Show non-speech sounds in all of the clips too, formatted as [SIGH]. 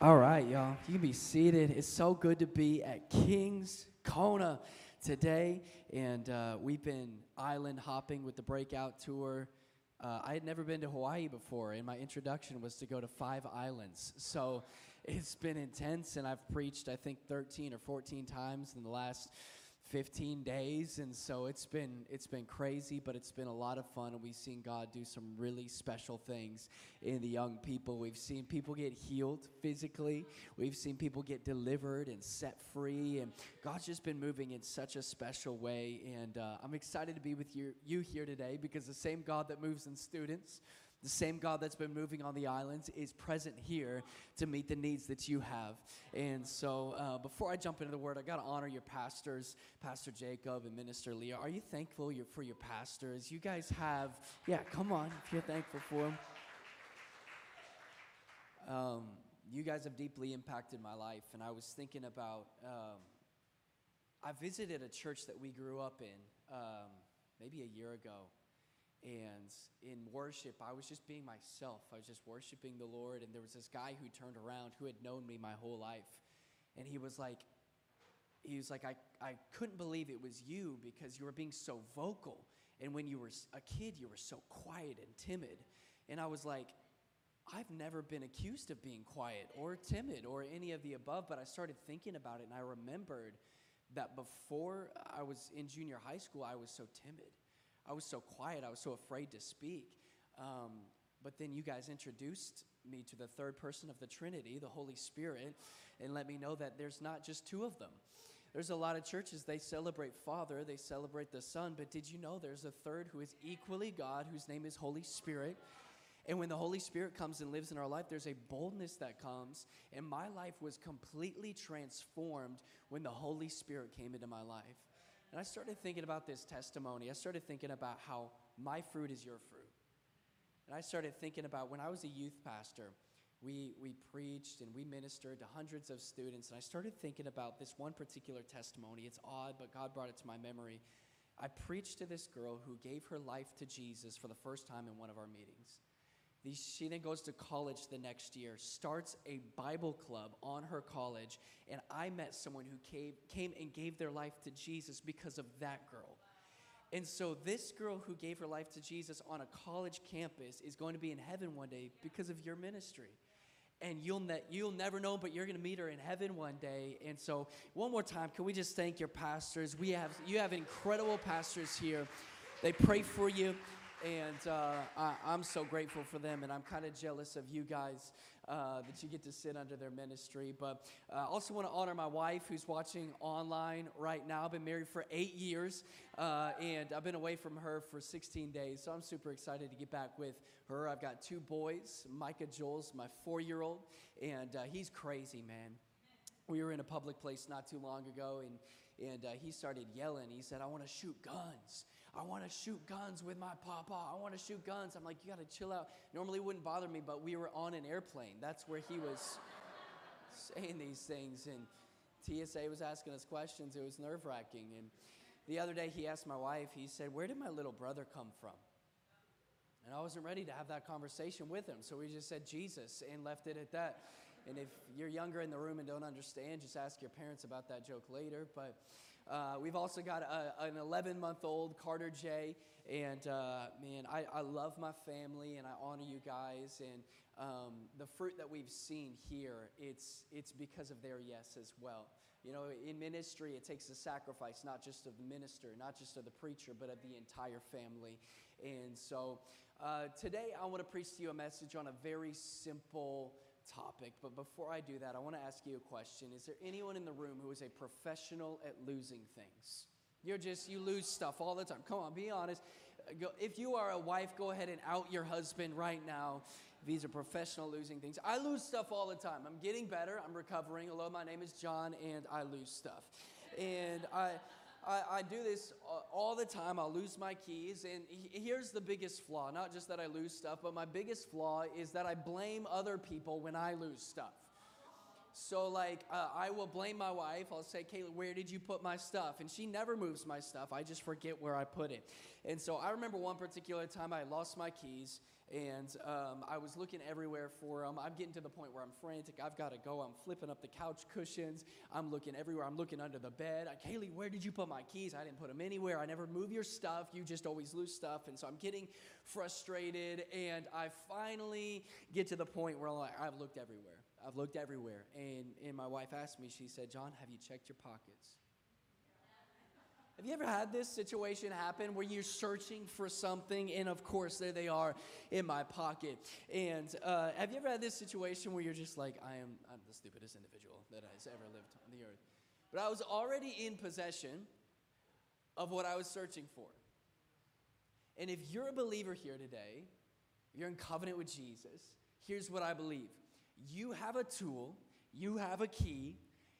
All right, y'all. You can be seated. It's so good to be at King's Kona today. And uh, we've been island hopping with the Breakout Tour. Uh, I had never been to Hawaii before, and my introduction was to go to five islands. So it's been intense, and I've preached, I think, 13 or 14 times in the last 15 days and so it's been it's been crazy but it's been a lot of fun and we've seen god do some really special things in the young people. We've seen people get healed physically. We've seen people get delivered and set free and god's just been moving in such a special way and uh, i'm excited to be with you you here today because the same god that moves in students the same God that's been moving on the islands is present here to meet the needs that you have. And so, uh, before I jump into the word, I got to honor your pastors, Pastor Jacob and Minister Leah. Are you thankful for your pastors? You guys have, yeah, come on, if you're thankful for them. Um, you guys have deeply impacted my life, and I was thinking about. Um, I visited a church that we grew up in um, maybe a year ago and in worship, I was just being myself. I was just worshiping the Lord. And there was this guy who turned around who had known me my whole life. And he was like, he was like, I, I couldn't believe it was you because you were being so vocal. And when you were a kid, you were so quiet and timid. And I was like, I've never been accused of being quiet or timid or any of the above, but I started thinking about it and I remembered that before I was in junior high school, I was so timid. I was so quiet, I was so afraid to speak. Um, but then you guys introduced me to the third person of the Trinity, the Holy Spirit, and let me know that there's not just two of them. There's a lot of churches, they celebrate Father, they celebrate the Son, but did you know there's a third who is equally God, whose name is Holy Spirit? And when the Holy Spirit comes and lives in our life, there's a boldness that comes. And my life was completely transformed when the Holy Spirit came into my life. And I started thinking about this testimony. I started thinking about how my fruit is your fruit. And I started thinking about when I was a youth pastor, we, we preached and we ministered to hundreds of students. And I started thinking about this one particular testimony. It's odd, but God brought it to my memory. I preached to this girl who gave her life to Jesus for the first time in one of our meetings. She then goes to college the next year, starts a Bible club on her college, and I met someone who came, came and gave their life to Jesus because of that girl. And so, this girl who gave her life to Jesus on a college campus is going to be in heaven one day because of your ministry. And you'll, ne- you'll never know, but you're going to meet her in heaven one day. And so, one more time, can we just thank your pastors? We have, you have incredible pastors here. They pray for you and uh, I, am so grateful for them, and I'm kind of jealous of you guys uh, that you get to sit under their ministry. But I uh, also want to honor my wife who's watching online right now. I've been married for eight years, uh, and I've been away from her for 16 days, so I'm super excited to get back with her. I've got two boys. Micah Joel's my four year old, and uh, he's crazy, man. We were in a public place not too long ago, and, and uh, he started yelling. He said, I want to shoot guns. I want to shoot guns with my papa. I want to shoot guns. I'm like, you got to chill out. Normally wouldn't bother me, but we were on an airplane. That's where he was [LAUGHS] saying these things. And TSA was asking us questions. It was nerve wracking. And the other day he asked my wife, he said, Where did my little brother come from? And I wasn't ready to have that conversation with him. So we just said Jesus and left it at that. And if you're younger in the room and don't understand, just ask your parents about that joke later. But uh, we've also got a, an 11 month old Carter J. And uh, man, I, I love my family and I honor you guys. And um, the fruit that we've seen here, it's, it's because of their yes as well. You know, in ministry, it takes a sacrifice, not just of the minister, not just of the preacher, but of the entire family. And so uh, today, I want to preach to you a message on a very simple topic. But before I do that, I want to ask you a question. Is there anyone in the room who is a professional at losing things? You're just, you lose stuff all the time. Come on, be honest. If you are a wife, go ahead and out your husband right now. These are professional losing things. I lose stuff all the time. I'm getting better. I'm recovering. Hello, my name is John, and I lose stuff. And I. I, I, do this uh, all the time. I'll lose my keys. And here's the biggest flaw not just that I lose stuff, but my biggest flaw is that I blame other people when I lose stuff. So, like, uh, I will blame my wife. I'll say, Kayla, where did you put my stuff? And she never moves my stuff. I just forget where I put it. And so I remember one particular time I lost my keys And um, I was looking everywhere for them. I'm getting to the point where I'm frantic. I've got to go. I'm flipping up the couch cushions. I'm looking everywhere. I'm looking under the bed. Like, Haley, where did you put my keys? I didn't put them anywhere. I never move your stuff. You just always lose stuff. And so I'm getting frustrated. And I finally get to the point where like, I've looked everywhere. I've looked everywhere. And, and my wife asked me, she said, John, have you checked your pockets? Have you ever had this situation happen where you're searching for something and of course there they are in my pocket? And uh, have you ever had this situation where you're just like, I am I'm the stupidest individual that has ever lived on the earth? But I was already in possession of what I was searching for. And if you're a believer here today, you're in covenant with Jesus, here's what I believe. You have a tool, you have a key,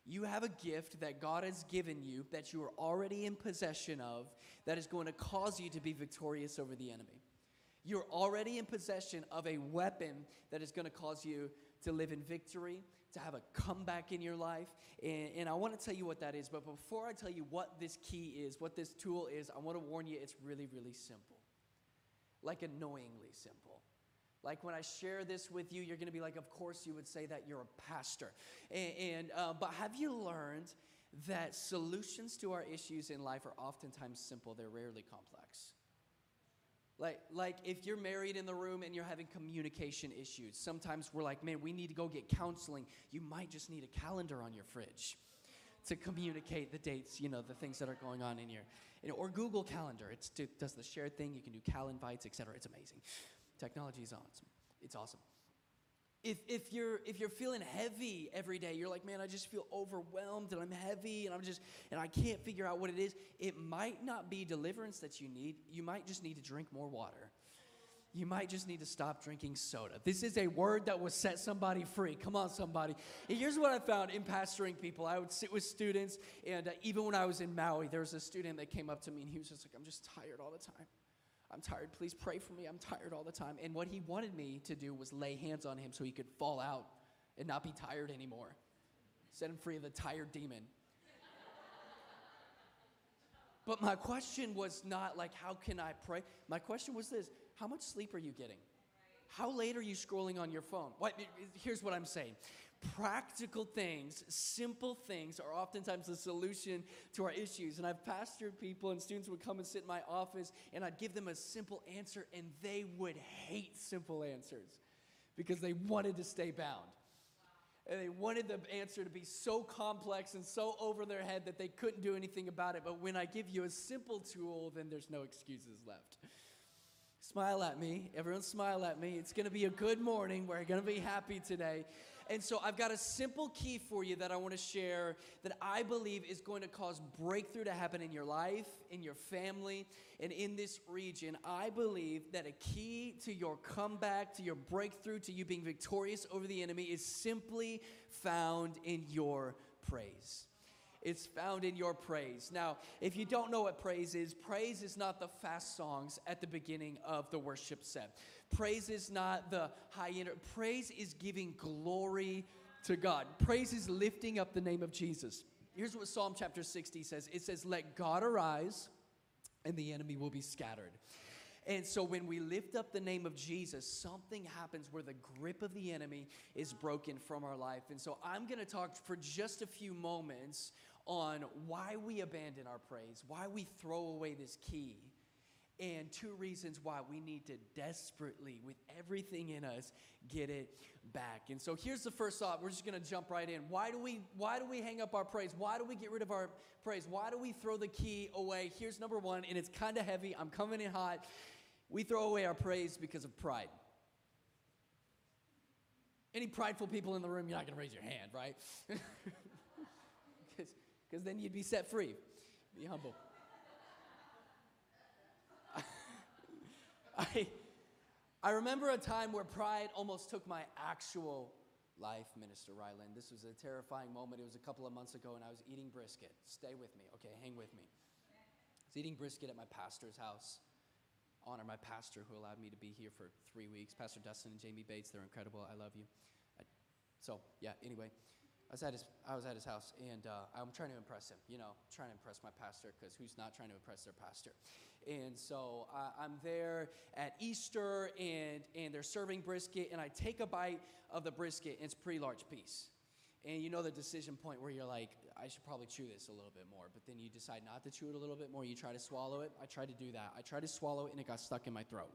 you have a gift that God has given you that you are already in possession of that is going to cause you to be victorious over the enemy. You're already in possession of a weapon that is going to cause you to live in victory, to have a comeback in your life. And, and, I want to tell you what that is. But before I tell you what this key is, what this tool is, I want to warn you it's really, really simple. Like annoyingly simple. Like when I share this with you, you're going to be like, of course you would say that you're a pastor. And, and uh, but have you learned that solutions to our issues in life are oftentimes simple? They're rarely complex. Like, like if you're married in the room and you're having communication issues, sometimes we're like, man, we need to go get counseling. You might just need a calendar on your fridge to communicate the dates, you know, the things that are going on in your, or Google Calendar. It's, it does the shared thing. You can do cal invites, etc. It's amazing. Technology is awesome. It's awesome. If, if, you're, if you're feeling heavy every day, you're like, man, I just feel overwhelmed and I'm heavy and I'm just, and I can't figure out what it is, it might not be deliverance that you need. You might just need to drink more water. You might just need to stop drinking soda. This is a word that will set somebody free. Come on, somebody. And here's what I found in pastoring people. I would sit with students, and uh, even when I was in Maui, there was a student that came up to me and he was just like, I'm just tired all the time. I'm tired. Please pray for me. I'm tired all the time. And what he wanted me to do was lay hands on him so he could fall out and not be tired anymore. Set him free of the tired demon. But my question was not like, how can I pray? My question was this how much sleep are you getting? How late are you scrolling on your phone? What, here's what I'm saying practical things, simple things are oftentimes the solution to our issues. And I've pastored people, and students would come and sit in my office, and I'd give them a simple answer, and they would hate simple answers because they wanted to stay bound. And they wanted the answer to be so complex and so over their head that they couldn't do anything about it. But when I give you a simple tool, then there's no excuses left. Smile at me. Everyone, smile at me. It's going to be a good morning. We're going to be happy today. And so I've got a simple key for you that I want to share that I believe is going to cause breakthrough to happen in your life, in your family, and in this region. I believe that a key to your comeback, to your breakthrough, to you being victorious over the enemy is simply found in your praise. It's found in your praise. Now, if you don't know what praise is, praise is not the fast songs at the beginning of the worship set. Praise is not the high end. Praise is giving glory to God. Praise is lifting up the name of Jesus. Here's what Psalm chapter 60 says it says, Let God arise, and the enemy will be scattered. And so when we lift up the name of Jesus, something happens where the grip of the enemy is broken from our life. And so I'm going to talk for just a few moments on why we abandon our praise, why we throw away this key and two reasons why we need to desperately, with everything in us, get it back. And so here's the first thought. We're just going to jump right in. Why do we why do we hang up our praise? Why do we get rid of our praise? Why do we throw the key away? Here's number 1, and it's kind of heavy. I'm coming in hot. We throw away our praise because of pride. Any prideful people in the room, you're not going to raise your hand, right? [LAUGHS] Because then you'd be set free. Be humble. I, I remember a time where pride almost took my actual life, Minister Ryland. This was a terrifying moment. It was a couple of months ago, and I was eating brisket. Stay with me, okay? Hang with me. I was eating brisket at my pastor's house. Honor my pastor who allowed me to be here for three weeks. Pastor Dustin and Jamie Bates, they're incredible. I love you. I, so, yeah, anyway. I was at his, I was at his house, and uh, I'm trying to impress him. You know, trying to impress my pastor, because who's not trying to impress their pastor? And so I'm there at Easter, and and they're serving brisket, and I take a bite of the brisket, and it's a pretty large piece. And you know the decision point where you're like, I should probably chew this a little bit more, but then you decide not to chew it a little bit more. You try to swallow it. I tried to do that. I tried to swallow it, and it got stuck in my throat.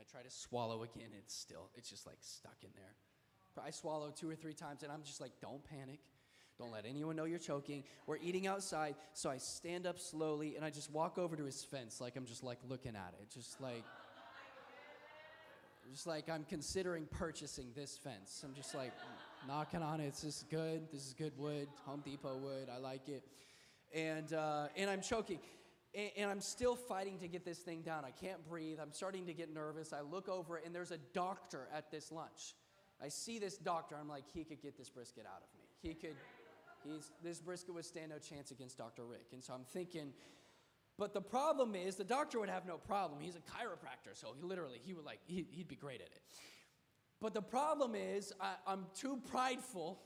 I try to swallow again, it's still, it's just like stuck in there. I swallow two or three times, and I'm just like, don't panic. Don't let anyone know you're choking. We're eating outside, so I stand up slowly and I just walk over to his fence, like I'm just like looking at it, just like, just like I'm considering purchasing this fence. I'm just like knocking on it. This is good. This is good wood, Home Depot wood. I like it, and uh, and I'm choking. And, and I'm still fighting to get this thing down. I can't breathe. I'm starting to get nervous. I look over, and there's a doctor at this lunch. I see this doctor. I'm like, he could get this brisket out of me. He could, he's, this brisket would stand no chance against Dr. Rick. And so I'm thinking, but the problem is the doctor would have no problem. He's a chiropractor, so he literally, he would like, he, would be great at it. But the problem is I, I'm too prideful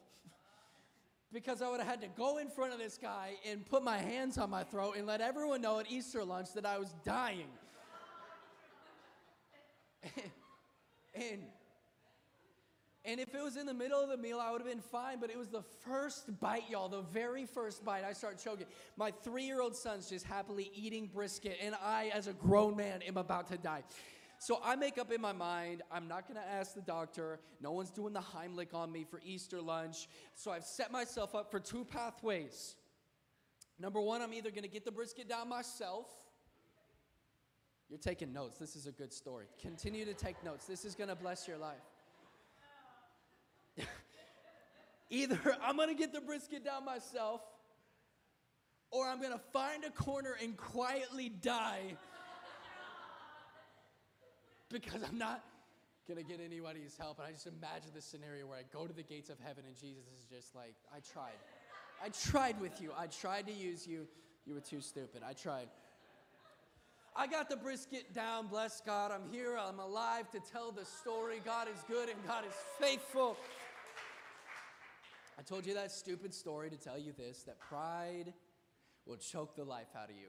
[LAUGHS] because I would have had to go in front of this guy and put my hands on my throat and let everyone know at Easter lunch that I was dying. [LAUGHS] and and if it was in the middle of the meal, I would have been fine, but it was the first bite, y'all, the very first bite. I start choking. My three year old son's just happily eating brisket, and I, as a grown man, am about to die. So I make up in my mind, I'm not gonna ask the doctor. No one's doing the Heimlich on me for Easter lunch. So I've set myself up for two pathways. Number one, I'm either gonna get the brisket down myself. You're taking notes. This is a good story. Continue to take notes. This is gonna bless your life. [LAUGHS] Either I'm gonna get the brisket down myself, or I'm gonna find a corner and quietly die [LAUGHS] because I'm not gonna get anybody's help. And I just imagine this scenario where I go to the gates of heaven and Jesus is just like, I tried. I tried with you. I tried to use you. You were too stupid. I tried. I got the brisket down. Bless God. I'm here. I'm alive to tell the story. God is good and God is faithful. I told you that stupid story to tell you this that pride will choke the life out of you.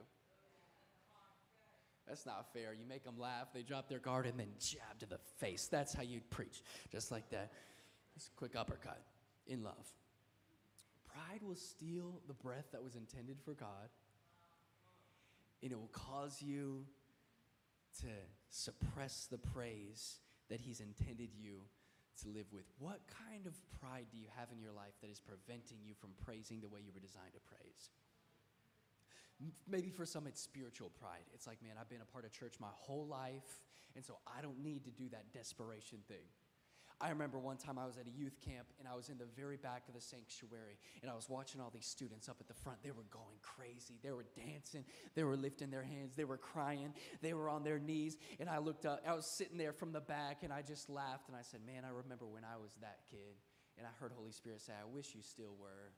That's not fair. You make them laugh, they drop their guard, and then jab to the face. That's how you preach, just like that. Just a quick uppercut in love. Pride will steal the breath that was intended for God, and it will cause you to suppress the praise that He's intended you to live with. What kind of pride do you have in your life that is preventing you from praising the way you were designed to praise? Maybe for some it's spiritual pride. It's like, man, I've been a part of church my whole life, and so I don't need to do that desperation thing. I remember one time I was at a youth camp and I was in the very back of the sanctuary and I was watching all these students up at the front. They were going crazy. They were dancing. They were lifting their hands. They were crying. They were on their knees. And I looked up. I was sitting there from the back and I just laughed and I said, Man, I remember when I was that kid. And I heard Holy Spirit say, I wish you still were.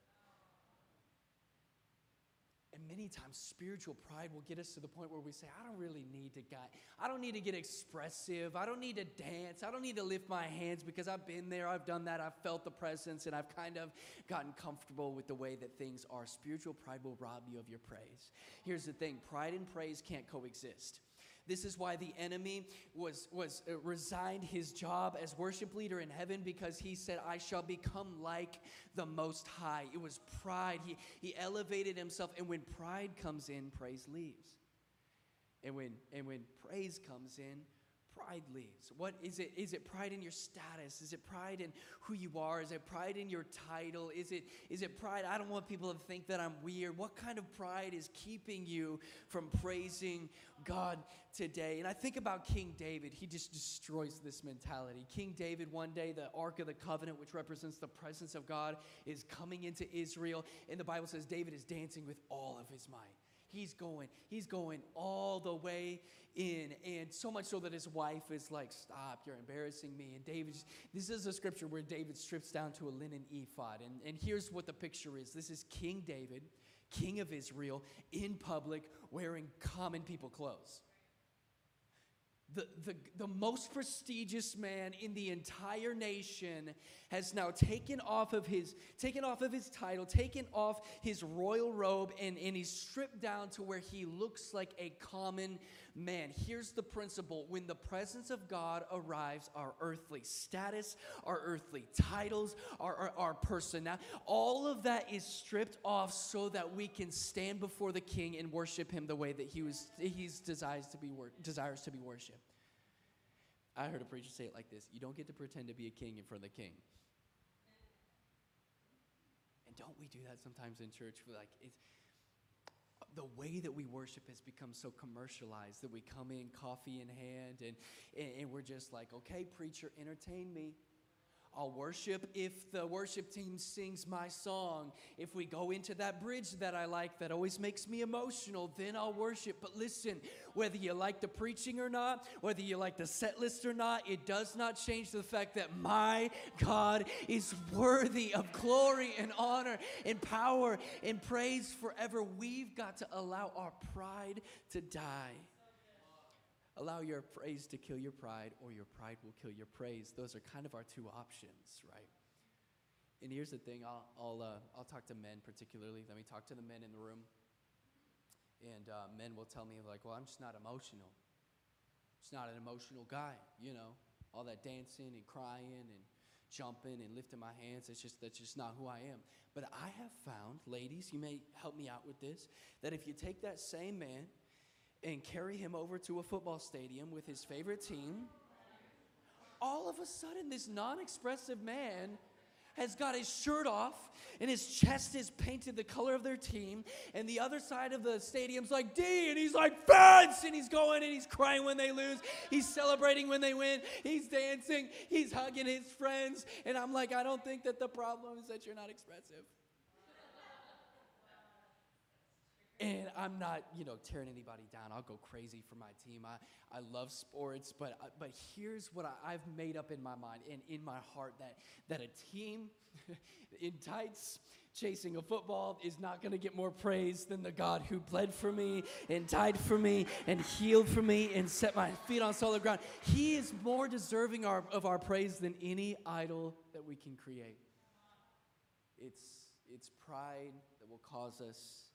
And many times, spiritual pride will get us to the point where we say, I don't really need to get, I don't need to get expressive. I don't need to dance. I don't need to lift my hands because I've been there, I've done that, I've felt the presence, and I've kind of gotten comfortable with the way that things are. Spiritual pride will rob you of your praise. Here's the thing pride and praise can't coexist. This is why the enemy was, was uh, resigned his job as worship leader in heaven because he said, I shall become like the Most High. It was pride. He, he elevated himself. And when pride comes in, praise leaves. And when, and when praise comes in, pride leaves? What is it? Is it pride in your status? Is it pride in who you are? Is it pride in your title? Is it is it pride? I don't want people to think that I'm weird. What kind of pride is keeping you from praising God today? And I think about King David. He just destroys this mentality. King David, one day, the Ark of the Covenant, which represents the presence of God, is coming into Israel, and the Bible says David is dancing with all of his might. He's going, he's going all the way in. And so much so that his wife is like, Stop, you're embarrassing me. And David, this is a scripture where David strips down to a linen ephod. And, and here's what the picture is this is King David, king of Israel, in public, wearing common people clothes. The, the, the most prestigious man in the entire nation has now taken off of his taken off of his title taken off his royal robe and, and he's stripped down to where he looks like a common man here's the principle when the presence of god arrives our earthly status our earthly titles our, our, our personality all of that is stripped off so that we can stand before the king and worship him the way that he was he's desires to be wor- desires to be worshiped I heard a preacher say it like this You don't get to pretend to be a king in front of the king. And don't we do that sometimes in church? We're like, it's, the way that we worship has become so commercialized that we come in coffee in hand and, and, and we're just like, okay, preacher, entertain me. I'll worship if the worship team sings my song. If we go into that bridge that I like that always makes me emotional, then I'll worship. But listen, whether you like the preaching or not, whether you like the set list or not, it does not change the fact that my God is worthy of glory and honor and power and praise forever. We've got to allow our pride to die. Allow your praise to kill your pride, or your pride will kill your praise. Those are kind of our two options, right? And here's the thing I'll, I'll, uh, I'll talk to men particularly. Let me talk to the men in the room. And uh, men will tell me, like, well, I'm just not emotional. Just not an emotional guy, you know. All that dancing and crying and jumping and lifting my hands, it's just, that's just not who I am. But I have found, ladies, you may help me out with this, that if you take that same man and carry him over to a football stadium with his favorite team, all of a sudden, this non expressive man has got his shirt off and his chest is painted the color of their team and the other side of the stadium's like D and he's like fence! And he's going and he's crying when they lose. He's celebrating when they win. He's dancing. He's hugging his friends. And I'm like I don't think that the problem is that you're not expressive and I'm not, you know, tearing anybody down. I'll go crazy for my team. I, I love sports, but, uh, but here's what I, have made up in my mind and in my heart that, that a team [LAUGHS] in tights chasing a football is not going to get more praise than the God who bled for me and died for me and healed for me and set my feet on solid ground. He is more deserving our, of our praise than any idol that we can create. It's, it's pride that will cause us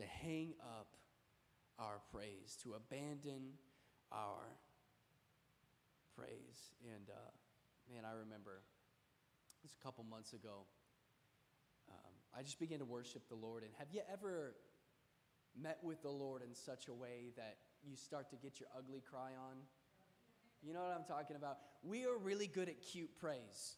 to hang up our praise, to abandon our praise. And uh, man, I remember this a couple months ago. Um, I just began to worship the Lord. And have you ever met with the Lord in such a way that you start to get your ugly cry on? You know what I'm talking about? We are really good at cute praise.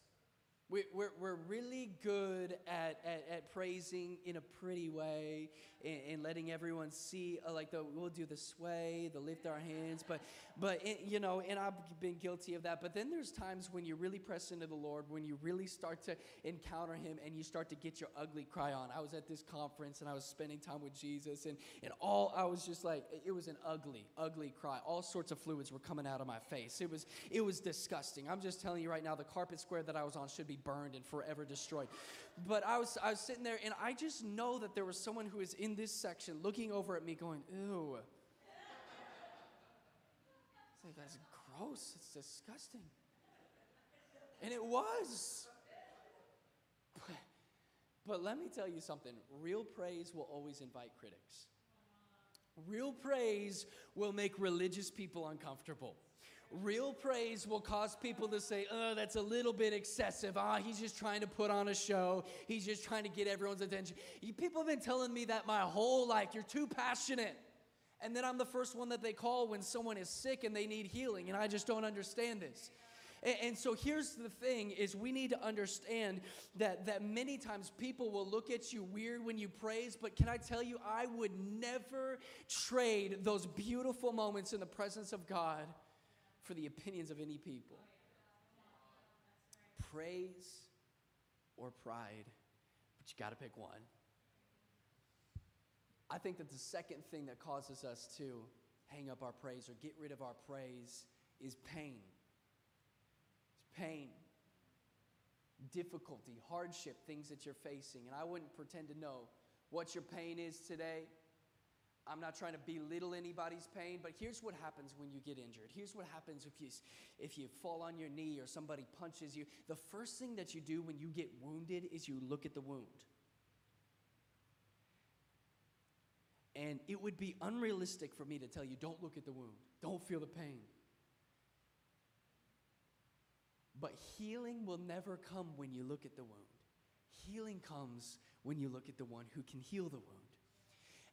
We, we're, we're really good at, at, at praising in a pretty way and, and letting everyone see, uh, like, the, we'll do the sway, the lift our hands. But, but it, you know, and I've been guilty of that. But then there's times when you really press into the Lord, when you really start to encounter Him and you start to get your ugly cry on. I was at this conference and I was spending time with Jesus, and, and all, I was just like, it was an ugly, ugly cry. All sorts of fluids were coming out of my face. It was, it was disgusting. I'm just telling you right now, the carpet square that I was on should be burned and forever destroyed. But I was, I was sitting there, and I just know that there was someone who was in this section looking over at me going, ew. It's like, that's gross. It's disgusting. And it was. But, but let me tell you something real praise will always invite critics. Real praise will make religious people uncomfortable. Real praise will cause people to say, oh, that's a little bit excessive. Ah, he's just trying to put on a show. He's just trying to get everyone's attention. People have been telling me that my whole life. You're too passionate. And then I'm the first one that they call when someone is sick and they need healing. And I just don't understand this. And, so here's the thing is we need to understand that, that many times people will look at you weird when you praise, but can I tell you, I would never trade those beautiful moments in the presence of God for the opinions of any people. Praise or pride, but you got to pick one. I think that the second thing that causes us to hang up our praise or get rid of our praise is pain. It's pain, difficulty, hardship, things that you're facing. And I wouldn't pretend to know what your pain is today. I'm not trying to belittle anybody's pain, but here's what happens when you get injured. Here's what happens if you if you fall on your knee or somebody punches you. The first thing that you do when you get wounded is you look at the wound. And it would be unrealistic for me to tell you don't look at the wound. Don't feel the pain. But healing will never come when you look at the wound. Healing comes when you look at the one who can heal the wound.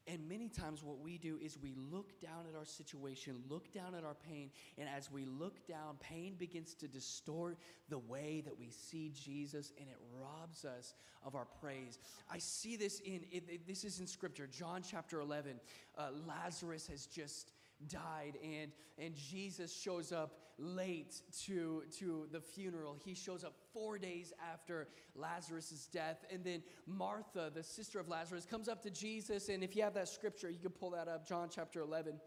And many times, what we do is we look down at our situation, look down at our pain, and as we look down, pain begins to distort the way that we see Jesus, and it robs us of our praise. I see this in, it, it, this is in Scripture, John chapter 11. Uh, Lazarus has just died and and Jesus shows up late to to the funeral. He shows up 4 days after Lazarus's death and then Martha the sister of Lazarus comes up to Jesus and if you have that scripture you can pull that up John chapter 11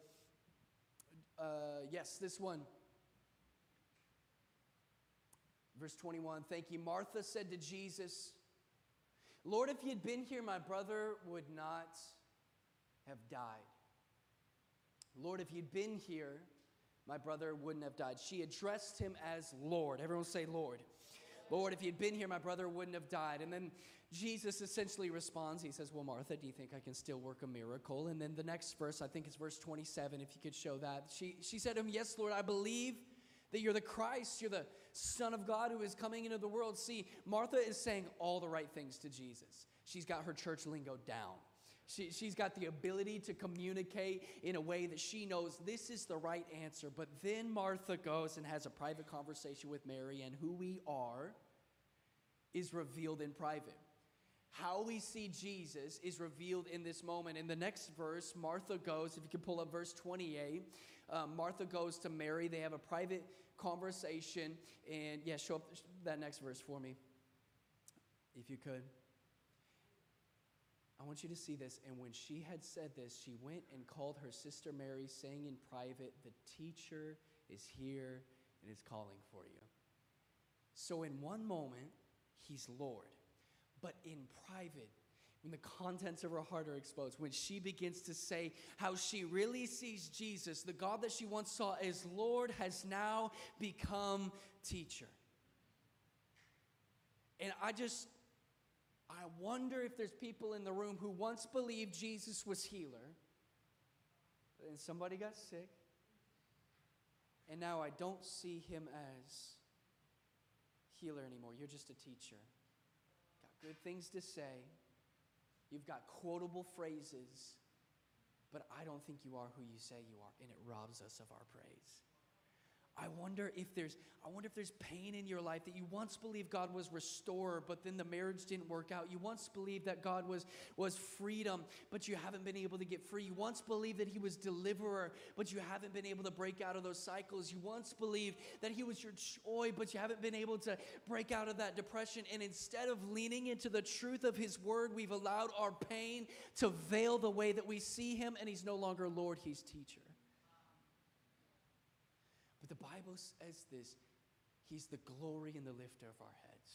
uh, yes this one. Verse 21 thank you. Martha said to Jesus Lord if you'd been here my brother would not have died Lord, if you'd been here, my brother wouldn't have died. She addressed him as Lord. Everyone say, Lord. Lord, if you'd been here, my brother wouldn't have died. And then Jesus essentially responds. He says, Well, Martha, do you think I can still work a miracle? And then the next verse, I think it's verse 27, if you could show that. She, she said to him, Yes, Lord, I believe that you're the Christ, you're the Son of God who is coming into the world. See, Martha is saying all the right things to Jesus. She's got her church lingo down. She, she's got the ability to communicate in a way that she knows this is the right answer. But then Martha goes and has a private conversation with Mary, and who we are is revealed in private. How we see Jesus is revealed in this moment. In the next verse, Martha goes, if you can pull up verse 28, uh, Martha goes to Mary. They have a private conversation. And yeah, show up that next verse for me, if you could. I want you to see this. And when she had said this, she went and called her sister Mary, saying in private, The teacher is here and is calling for you. So, in one moment, he's Lord. But in private, when the contents of her heart are exposed, when she begins to say how she really sees Jesus, the God that she once saw as Lord has now become teacher. And I just I wonder if there's people in the room who once believed Jesus was healer, and somebody got sick, and now I don't see him as healer anymore. You're just a teacher. Got good things to say. You've got quotable phrases, but I don't think you are who you say you are, and it robs us of our praise. I wonder if there's I wonder if there's pain in your life that you once believed God was restorer, but then the marriage didn't work out. You once believed that God was was freedom, but you haven't been able to get free. You once believed that he was deliverer, but you haven't been able to break out of those cycles. You once believed that he was your joy, but you haven't been able to break out of that depression. And instead of leaning into the truth of his word, we've allowed our pain to veil the way that we see him and he's no longer Lord, he's teacher. The Bible says this He's the glory and the lifter of our heads.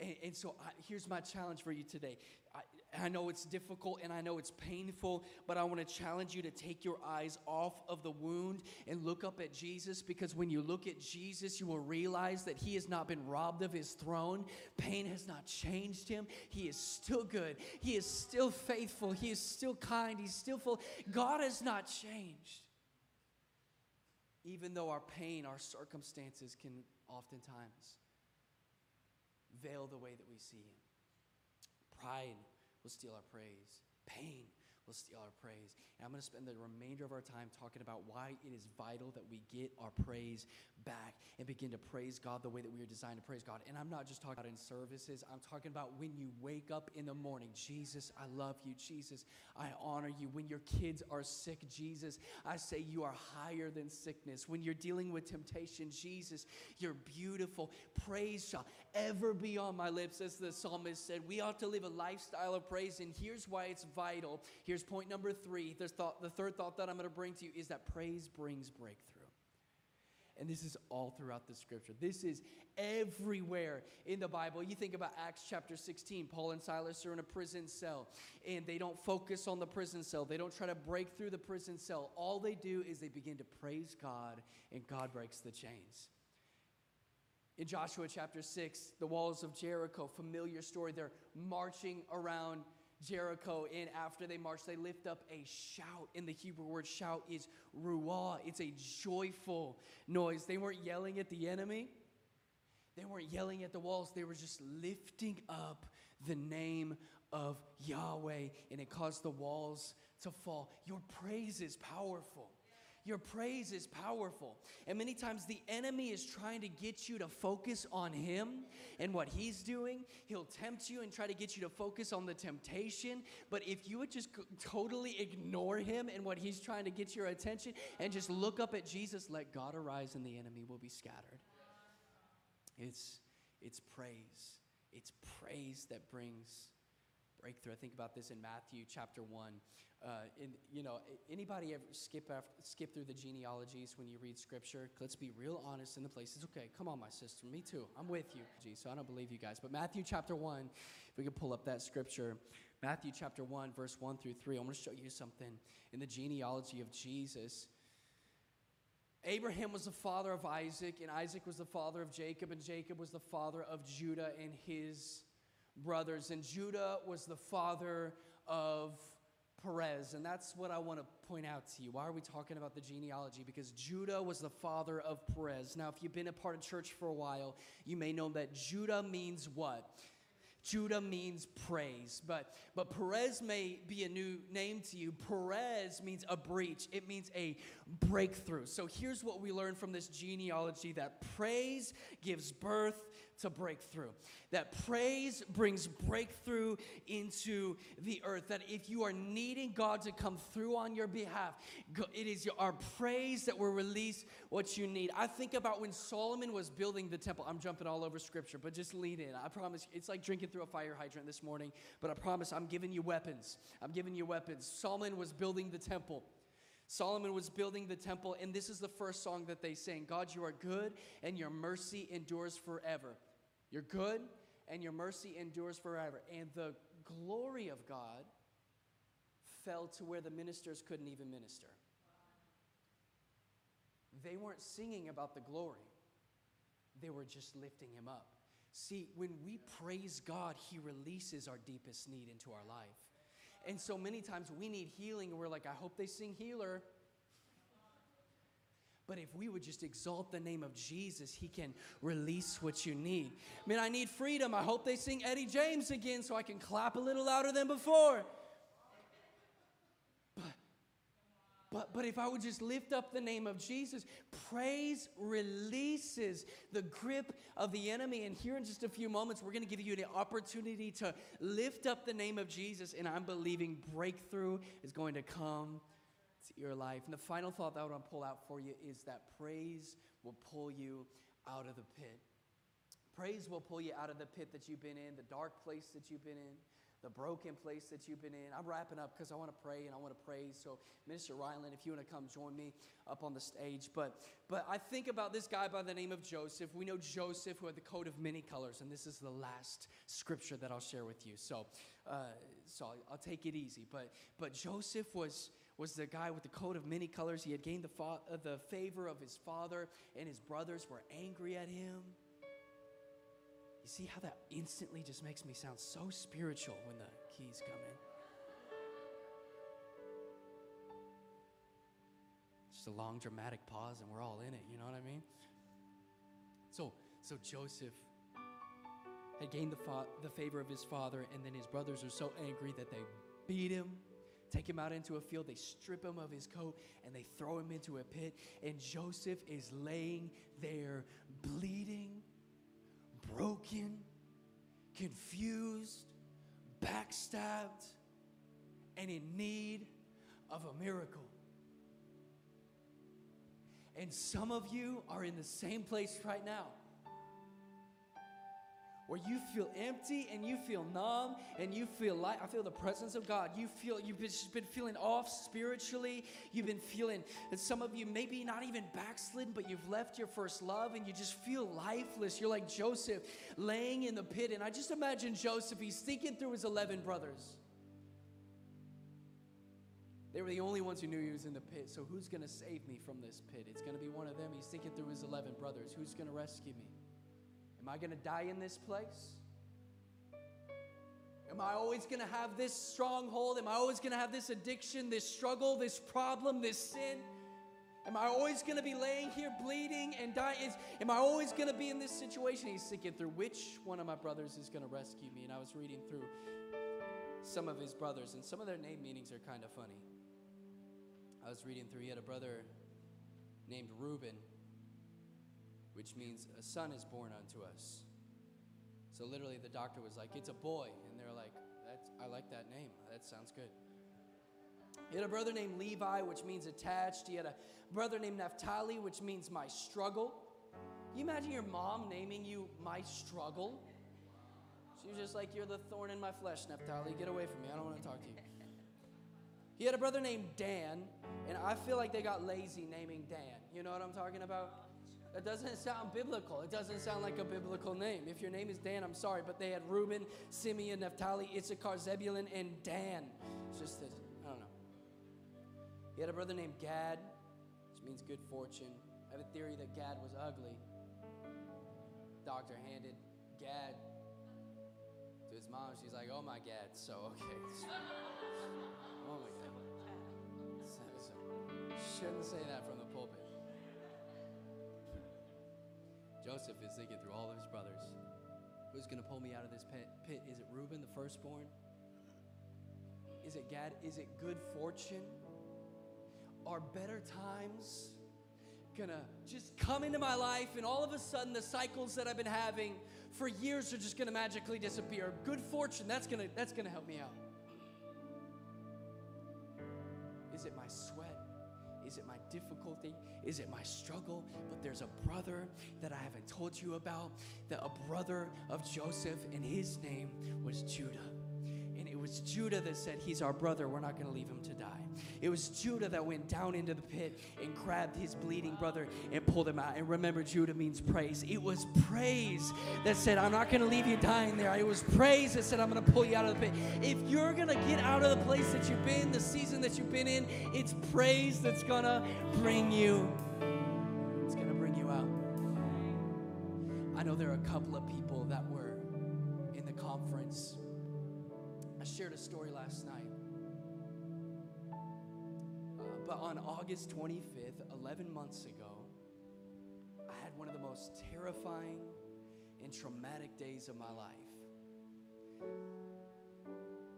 And, and so I, here's my challenge for you today. I, I know it's difficult and I know it's painful, but I want to challenge you to take your eyes off of the wound and look up at Jesus because when you look at Jesus, you will realize that he has not been robbed of his throne. Pain has not changed him. He is still good. He is still faithful. He is still kind. He's still full. God has not changed even though our pain, our circumstances can oftentimes veil the way that we see Him. Pride will steal our praise, pain will steal our praise. And I'm going to spend the remainder of our time talking about why it is vital that we get our praise back and begin to praise God the way that we are designed to praise God. And I'm not just talking about in services, I'm talking about when you wake up in the morning. Jesus, I love you. Jesus, I honor you. When your kids are sick, Jesus, I say you are higher than sickness. When you're dealing with temptation, Jesus, you're beautiful. Praise shall ever be on my lips, as the psalmist said. We ought to live a lifestyle of praise, and here's why it's vital. Here's point number three. Thought, the third thought that I'm going to bring to you is that praise brings breakthrough. And this is all throughout the scripture. This is everywhere in the Bible. You think about Acts chapter 16. Paul and Silas are in a prison cell, and they don't focus on the prison cell. They don't try to break through the prison cell. All they do is they begin to praise God, and God breaks the chains. In Joshua chapter 6, the walls of Jericho, familiar story. They're marching around Jericho, and after they march, they lift up a shout. And the Hebrew word shout is ruah. It's a joyful noise. They weren't yelling at the enemy, they weren't yelling at the walls. They were just lifting up the name of Yahweh, and it caused the walls to fall. Your praise is powerful. Your praise is powerful. And many times the enemy is trying to get you to focus on him and what he's doing. He'll tempt you and try to get you to focus on the temptation. But if you would just totally ignore him and what he's trying to get your attention and just look up at Jesus, let God arise and the enemy will be scattered. It's, it's praise. It's praise that brings breakthrough. I think about this in Matthew chapter 1. Uh, in, you know, anybody ever skip, after, skip through the genealogies when you read scripture? Let's be real honest in the places. Okay, come on, my sister. Me too. I'm with you. So I don't believe you guys. But Matthew chapter 1, if we could pull up that scripture. Matthew chapter 1, verse 1 through 3. I want to show you something in the genealogy of Jesus. Abraham was the father of Isaac, and Isaac was the father of Jacob, and Jacob was the father of Judah and his brothers. And Judah was the father of Perez. And that's what I want to point out to you. Why are we talking about the genealogy? Because Judah was the father of Perez. Now, if you've been a part of church for a while, you may know that Judah means what? Judah means praise, but, but Perez may be a new name to you. Perez means a breach, it means a breakthrough. So here's what we learn from this genealogy that praise gives birth to breakthrough. That praise brings breakthrough into the earth. That if you are needing God to come through on your behalf, it is our praise that will release what you need. I think about when Solomon was building the temple. I'm jumping all over scripture, but just lean in. I promise it's like drinking through a fire hydrant this morning, but I promise I'm giving you weapons. I'm giving you weapons. Solomon was building the temple. Solomon was building the temple, and this is the first song that they sang God, you are good, and your mercy endures forever. You're good, and your mercy endures forever. And the glory of God fell to where the ministers couldn't even minister. They weren't singing about the glory, they were just lifting him up. See, when we praise God, He releases our deepest need into our life. And so many times we need healing, and we're like, I hope they sing healer. But if we would just exalt the name of Jesus, He can release what you need. I mean, I need freedom. I hope they sing Eddie James again so I can clap a little louder than before. But, but, but if I would just lift up the name of Jesus, praise releases the grip of the enemy. And here in just a few moments, we're going to give you the opportunity to lift up the name of Jesus. And I'm believing breakthrough is going to come your life. And the final thought that I want to pull out for you is that praise will pull you out of the pit. Praise will pull you out of the pit that you've been in, the dark place that you've been in, the broken place that you've been in. I'm wrapping up because I want to pray and I want to praise. So, Minister Ryland, if you want to come join me up on the stage. But, but I think about this guy by the name of Joseph. We know Joseph who had the coat of many colors, and this is the last scripture that I'll share with you. So, uh, so I'll take it easy. But, but Joseph was was the guy with the coat of many colors. He had gained the, fa- uh, the favor of his father, and his brothers were angry at him. You see how that instantly just makes me sound so spiritual when the keys come in? Just a long dramatic pause, and we're all in it, you know what I mean? So, so Joseph had gained the, fa- the favor of his father, and then his brothers are so angry that they beat him take him out into a field, they strip him of his coat, and they throw him into a pit. And Joseph is laying there, bleeding, broken, confused, backstabbed, and in need of a miracle. And some of you are in the same place right now where you feel empty and you feel numb and you feel like I feel the presence of God. You feel you've just been feeling off spiritually. You've been feeling and some of you maybe not even backslidden, but you've left your first love and you just feel lifeless. You're like Joseph laying in the pit. And I just imagine Joseph, he's thinking through his 11 brothers. They were the only ones who knew he was in the pit. So who's going to save me from this pit? It's going to be one of them. He's thinking through his 11 brothers. Who's going to rescue me? Am I going to die in this place? Am I always going to have this stronghold? Am I always going to have this addiction, this struggle, this problem, this sin? Am I always going to be laying here bleeding and dying? Am I always going to be in this situation? He's thinking through which one of my brothers is going to rescue me. And I was reading through some of his brothers, and some of their name meanings are kind of funny. I was reading through, he had a brother named Reuben which means a son is born unto us. So literally, the doctor was like, It's a boy. And they're like, That's, I like that name. That sounds good. He had a brother named Levi, which means attached. He had a brother named Naphtali, which means my struggle. You imagine your mom naming you my struggle? She was just like, You're the thorn in my flesh, Naphtali. Get away from me. I don't want to talk to you. He had a brother named Dan, and I feel like they got lazy naming Dan. You know what I'm talking about? That doesn't sound biblical. It doesn't sound like a biblical name. If your name is Dan, I'm sorry, but they had Reuben, Simeon, Naphtali, Issachar, Zebulun, and Dan. It's just that, I don't know. He had a brother named Gad, which means good fortune. I have a theory that Gad was ugly. Doctor handed Gad to his mom. She's like, oh my Gad. So, okay. [LAUGHS] oh my God. Shouldn't say that from the Joseph is thinking through all of his brothers. Who's going to pull me out of this pit? pit? Is it Reuben, the firstborn? Is it Gad? Is it good fortune? Are better times gonna just come into my life and all of a sudden the cycles that I've been having for years are just gonna magically disappear? Good fortune, that's gonna that's gonna help me out. Is it my sweat? Is it my difficulty? Is it my struggle? But there's a brother that I haven't told you about, that a brother of Joseph, and his name was Judah. Was Judah that said, He's our brother. We're not going to leave him to die. It was Judah that went down into the pit and grabbed his bleeding brother and pulled him out. And remember, Judah means praise. It was praise that said, I'm not going to leave you dying there. It was praise that said, I'm going to pull you out of the pit. If you're going to get out of the place that you've been, the season that you've been in, it's praise that's going to bring you. It's going to bring you out. I know there are a couple of people that were in the conference. Shared a story last night uh, but on August 25th, 11 months ago, I had one of the most terrifying and traumatic days of my life.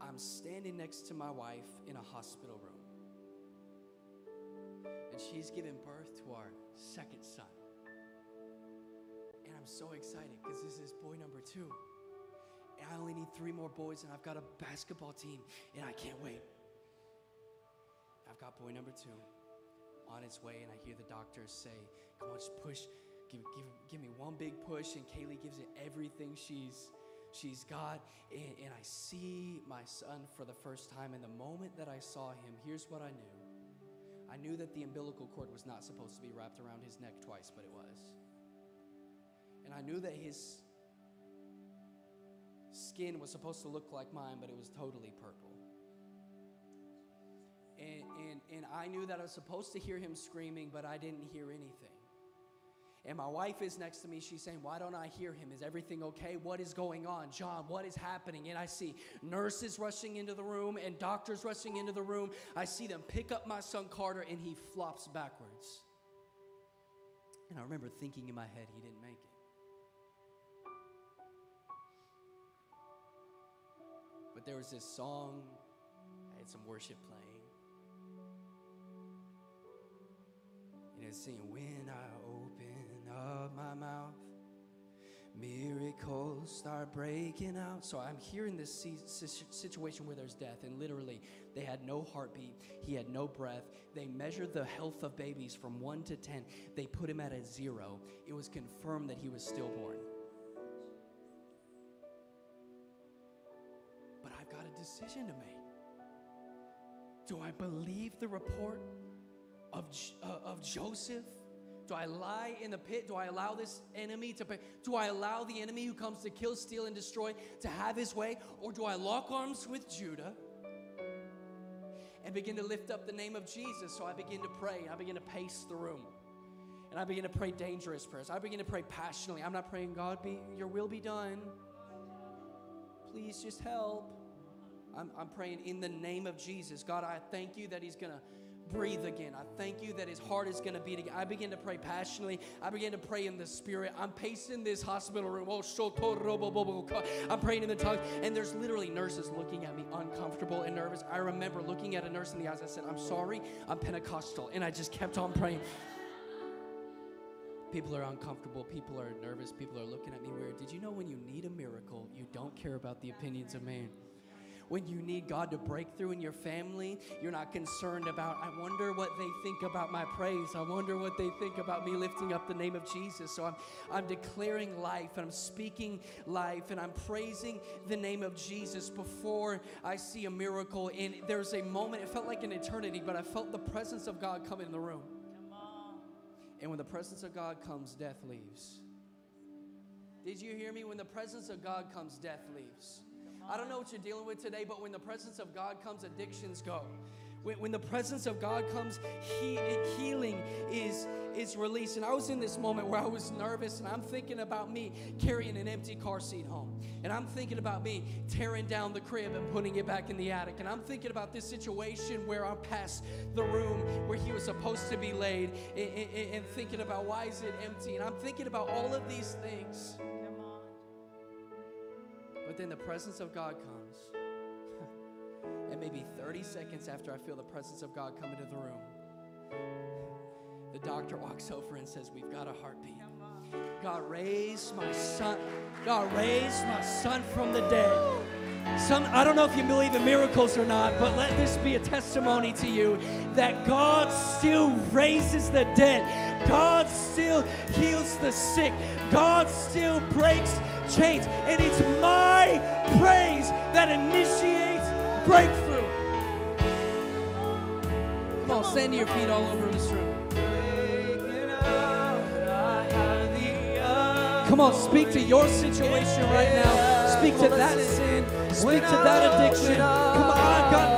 I'm standing next to my wife in a hospital room, and she's giving birth to our second son. And I'm so excited because this is boy number two. I only need three more boys, and I've got a basketball team, and I can't wait. I've got boy number two on his way, and I hear the doctors say, Come on, just push, give, give, give me one big push. And Kaylee gives it everything she's she's got. And, and I see my son for the first time. And the moment that I saw him, here's what I knew. I knew that the umbilical cord was not supposed to be wrapped around his neck twice, but it was. And I knew that his skin was supposed to look like mine, but it was totally purple and, and, and I knew that I was supposed to hear him screaming, but I didn't hear anything. And my wife is next to me. She's saying, Why don't I hear him? Is everything okay? What is going on? John, what is happening? And I see nurses rushing into the room and doctors rushing into the room. I see them pick up my son Carter and he flops backwards. And I remember thinking in my head, He didn't make there was this song, I had some worship playing. and it's sing, When I open up my mouth, miracles start breaking out. So I'm here in this situation where there's death, and literally, they had no heartbeat, he had no breath. They measured the health of babies from one to 10, they put him at a zero. It was confirmed that he was stillborn. Decision to make. Do I believe the report of, uh, of Joseph? Do I lie in the pit? Do I allow this enemy to pay? Do I allow the enemy who comes to kill, steal, and destroy to have his way? Or do I lock arms with Judah and begin to lift up the name of Jesus? So I begin to pray. I begin to pace the room. And I begin to pray dangerous prayers. I begin to pray passionately. I'm not praying, God, be your will be done. Please just help. I'm, I'm praying in the name of Jesus. God, I thank you that He's going to breathe again. I thank you that his heart is going to beat again. I begin to pray passionately. I begin to pray in the spirit. I'm pacing this hospital room. Oh, I'm praying in the tongue, and there's literally nurses looking at me uncomfortable and nervous. I remember looking at a nurse in the eyes. I said, I'm sorry, I'm Pentecostal. And I just kept on praying. People are uncomfortable. People are nervous. People are looking at me weird. Did you know when you need a miracle, you don't care about the opinions of man? When you need God to break through in your family, you're not concerned about, I wonder what they think about my praise. I wonder what they think about me lifting up the name of Jesus. So I'm, I'm declaring life and I'm speaking life and I'm praising the name of Jesus before I see a miracle. And there's a moment, it felt like an eternity, but I felt the presence of God come in the room. And when the presence of God comes, death leaves. Did you hear me? When the presence of God comes, death leaves. I don't know what you're dealing with today, but when the presence of God comes, addictions go. When, when the presence of God comes, he, healing is, is released. And I was in this moment where I was nervous and I'm thinking about me carrying an empty car seat home. And I'm thinking about me tearing down the crib and putting it back in the attic. And I'm thinking about this situation where I'm past the room where he was supposed to be laid and, and, and thinking about why is it empty. And I'm thinking about all of these things. But then the presence of God comes. [LAUGHS] and maybe 30 seconds after I feel the presence of God come into the room, the doctor walks over and says, We've got a heartbeat. God raised my son. God raised my son from the dead. Some, I don't know if you believe in miracles or not, but let this be a testimony to you that God still raises the dead. God still heals the sick. God still breaks chains. And it's my praise that initiates breakthrough. Come on, stand to your feet all over this room. Come on, speak to your situation right now. Speak to that sin. Speak to that addiction. Come on, I've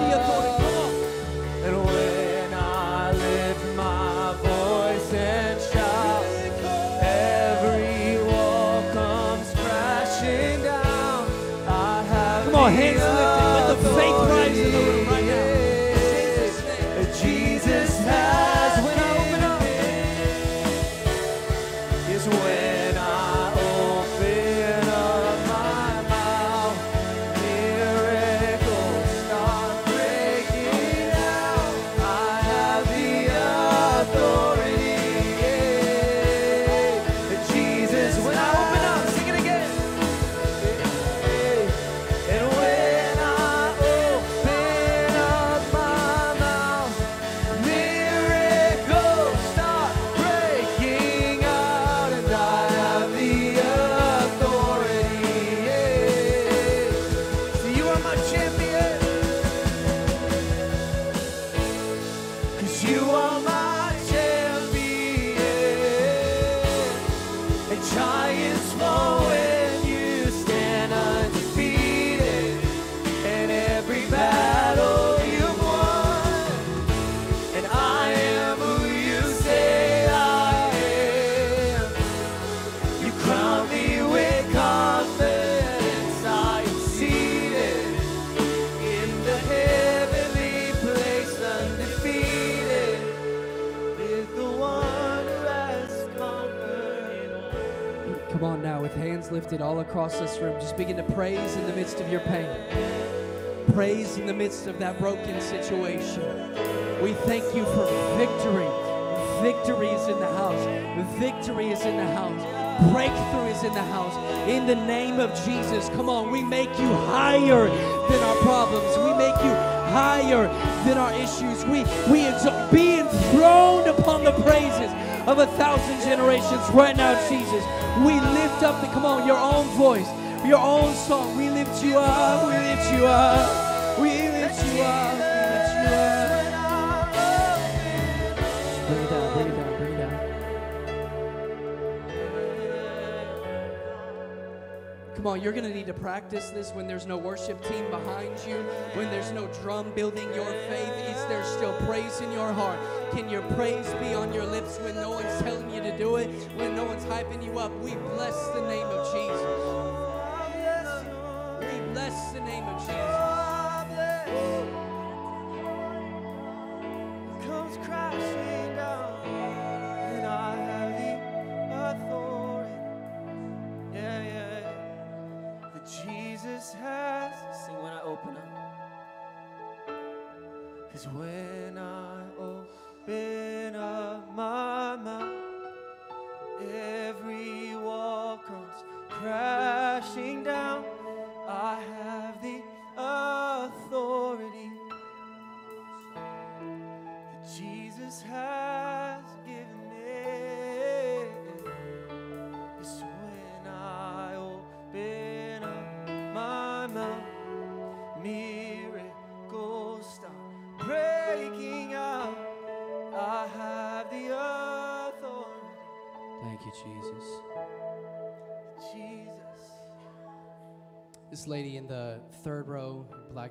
Are my champion, lifted all across this room, just begin to praise in the midst of your pain. Praise in the midst of that broken situation. We thank you for victory. Victory is in the house. Victory is in the house. Breakthrough is in the house. In the name of Jesus, come on, we make you higher than our problems. We make you higher than our issues. We we be enthroned upon the praises of a thousand generations right now, Jesus. We lift up the come on, your own voice, your own song. We lift you up, we lift you up. Come on, you're going to need to practice this when there's no worship team behind you, when there's no drum building your faith. Is there still praise in your heart? Can your praise be on your lips when no one's telling you to do it, when no one's hyping you up? We bless the name of Jesus.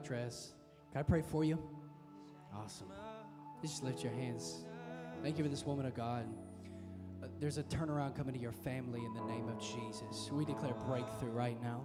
Can I pray for you? Awesome. Just lift your hands. Thank you for this woman of God. Uh, there's a turnaround coming to your family in the name of Jesus. We declare breakthrough right now.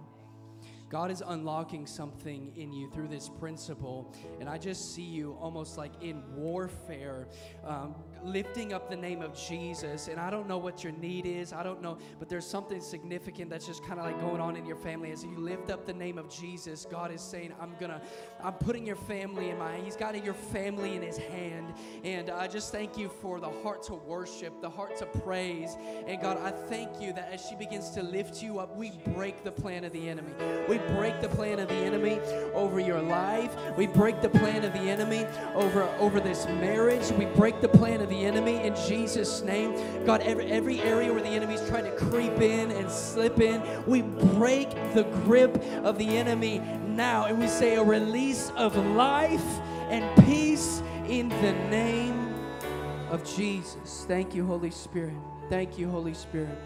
God is unlocking something in you through this principle. And I just see you almost like in warfare, um, lifting up the name of Jesus. And I don't know what your need is, I don't know, but there's something significant that's just kind of like going on in your family. As you lift up the name of Jesus, God is saying, I'm gonna, I'm putting your family in my, He's got your family in His hand. And I just thank you for the heart to worship, the heart to praise. And God, I thank you that as she begins to lift you up, we break the plan of the enemy. We break the plan of the enemy over your life. We break the plan of the enemy over, over this marriage. We break the plan of the enemy in Jesus' name. God, every, every area where the enemy's trying to creep in and slip in, we break the grip of the enemy now. And we say a release of life and peace in the name of Jesus. Thank you, Holy Spirit. Thank you, Holy Spirit.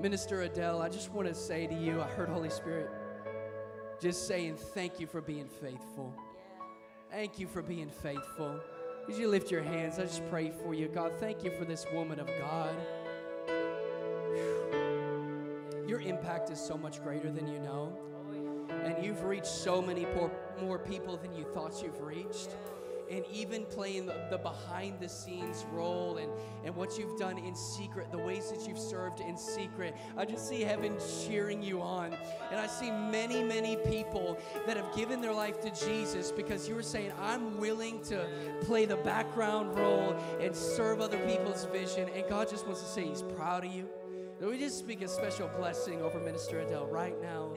Minister Adele, I just want to say to you, I heard Holy Spirit just saying thank you for being faithful. Thank you for being faithful. As you lift your hands, I just pray for you. God, thank you for this woman of God. Your impact is so much greater than you know. And you've reached so many poor, more people than you thought you've reached. And even playing the, the behind the scenes role and, and what you've done in secret, the ways that you've served in secret. I just see heaven cheering you on. And I see many, many people that have given their life to Jesus because you were saying, I'm willing to play the background role and serve other people's vision. And God just wants to say He's proud of you. That we just speak a special blessing over Minister Adele right now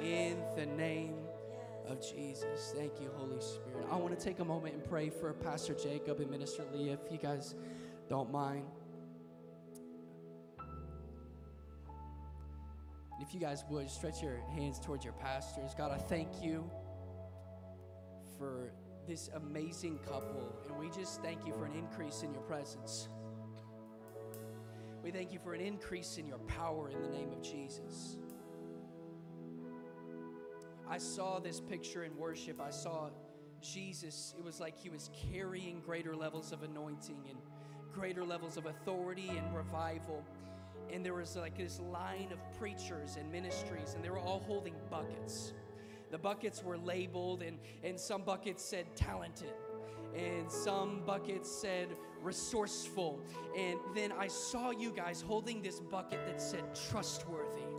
in the name of Jesus. Thank you, Holy Spirit. I want to take a moment and pray for Pastor Jacob and Minister Leah, if you guys don't mind. If you guys would, stretch your hands towards your pastors. God, I thank you for this amazing couple, and we just thank you for an increase in your presence. We thank you for an increase in your power in the name of Jesus. I saw this picture in worship. I saw Jesus. It was like he was carrying greater levels of anointing and greater levels of authority and revival. And there was like this line of preachers and ministries, and they were all holding buckets. The buckets were labeled, and, and some buckets said talented, and some buckets said resourceful. And then I saw you guys holding this bucket that said trustworthy.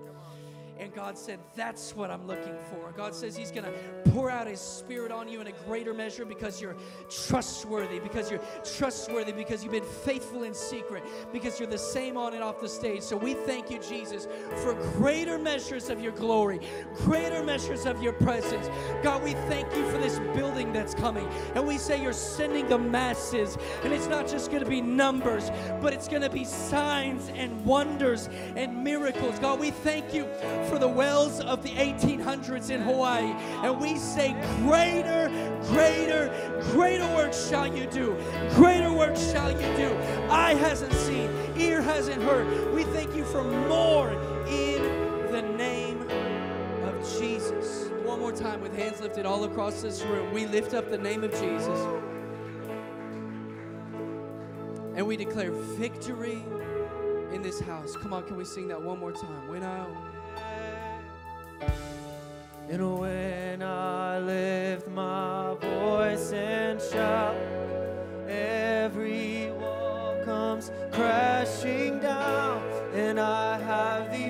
And God said, That's what I'm looking for. God says He's going to pour out His Spirit on you in a greater measure because you're trustworthy, because you're trustworthy, because you've been faithful in secret, because you're the same on and off the stage. So we thank you, Jesus, for greater measures of your glory, greater measures of your presence. God, we thank you for this building that's coming. And we say you're sending the masses. And it's not just going to be numbers, but it's going to be signs and wonders and miracles. God, we thank you for the wells of the 1800s in Hawaii. And we say, Greater, greater, greater works shall you do. Greater works shall you do. Eye hasn't seen, ear hasn't heard. We thank you for more in the name of Jesus. One more time with hands lifted all across this room. We lift up the name of Jesus. And we declare victory in this house. Come on, can we sing that one more time? When I And when I lift my voice and shout, every wall comes crashing down, and I have the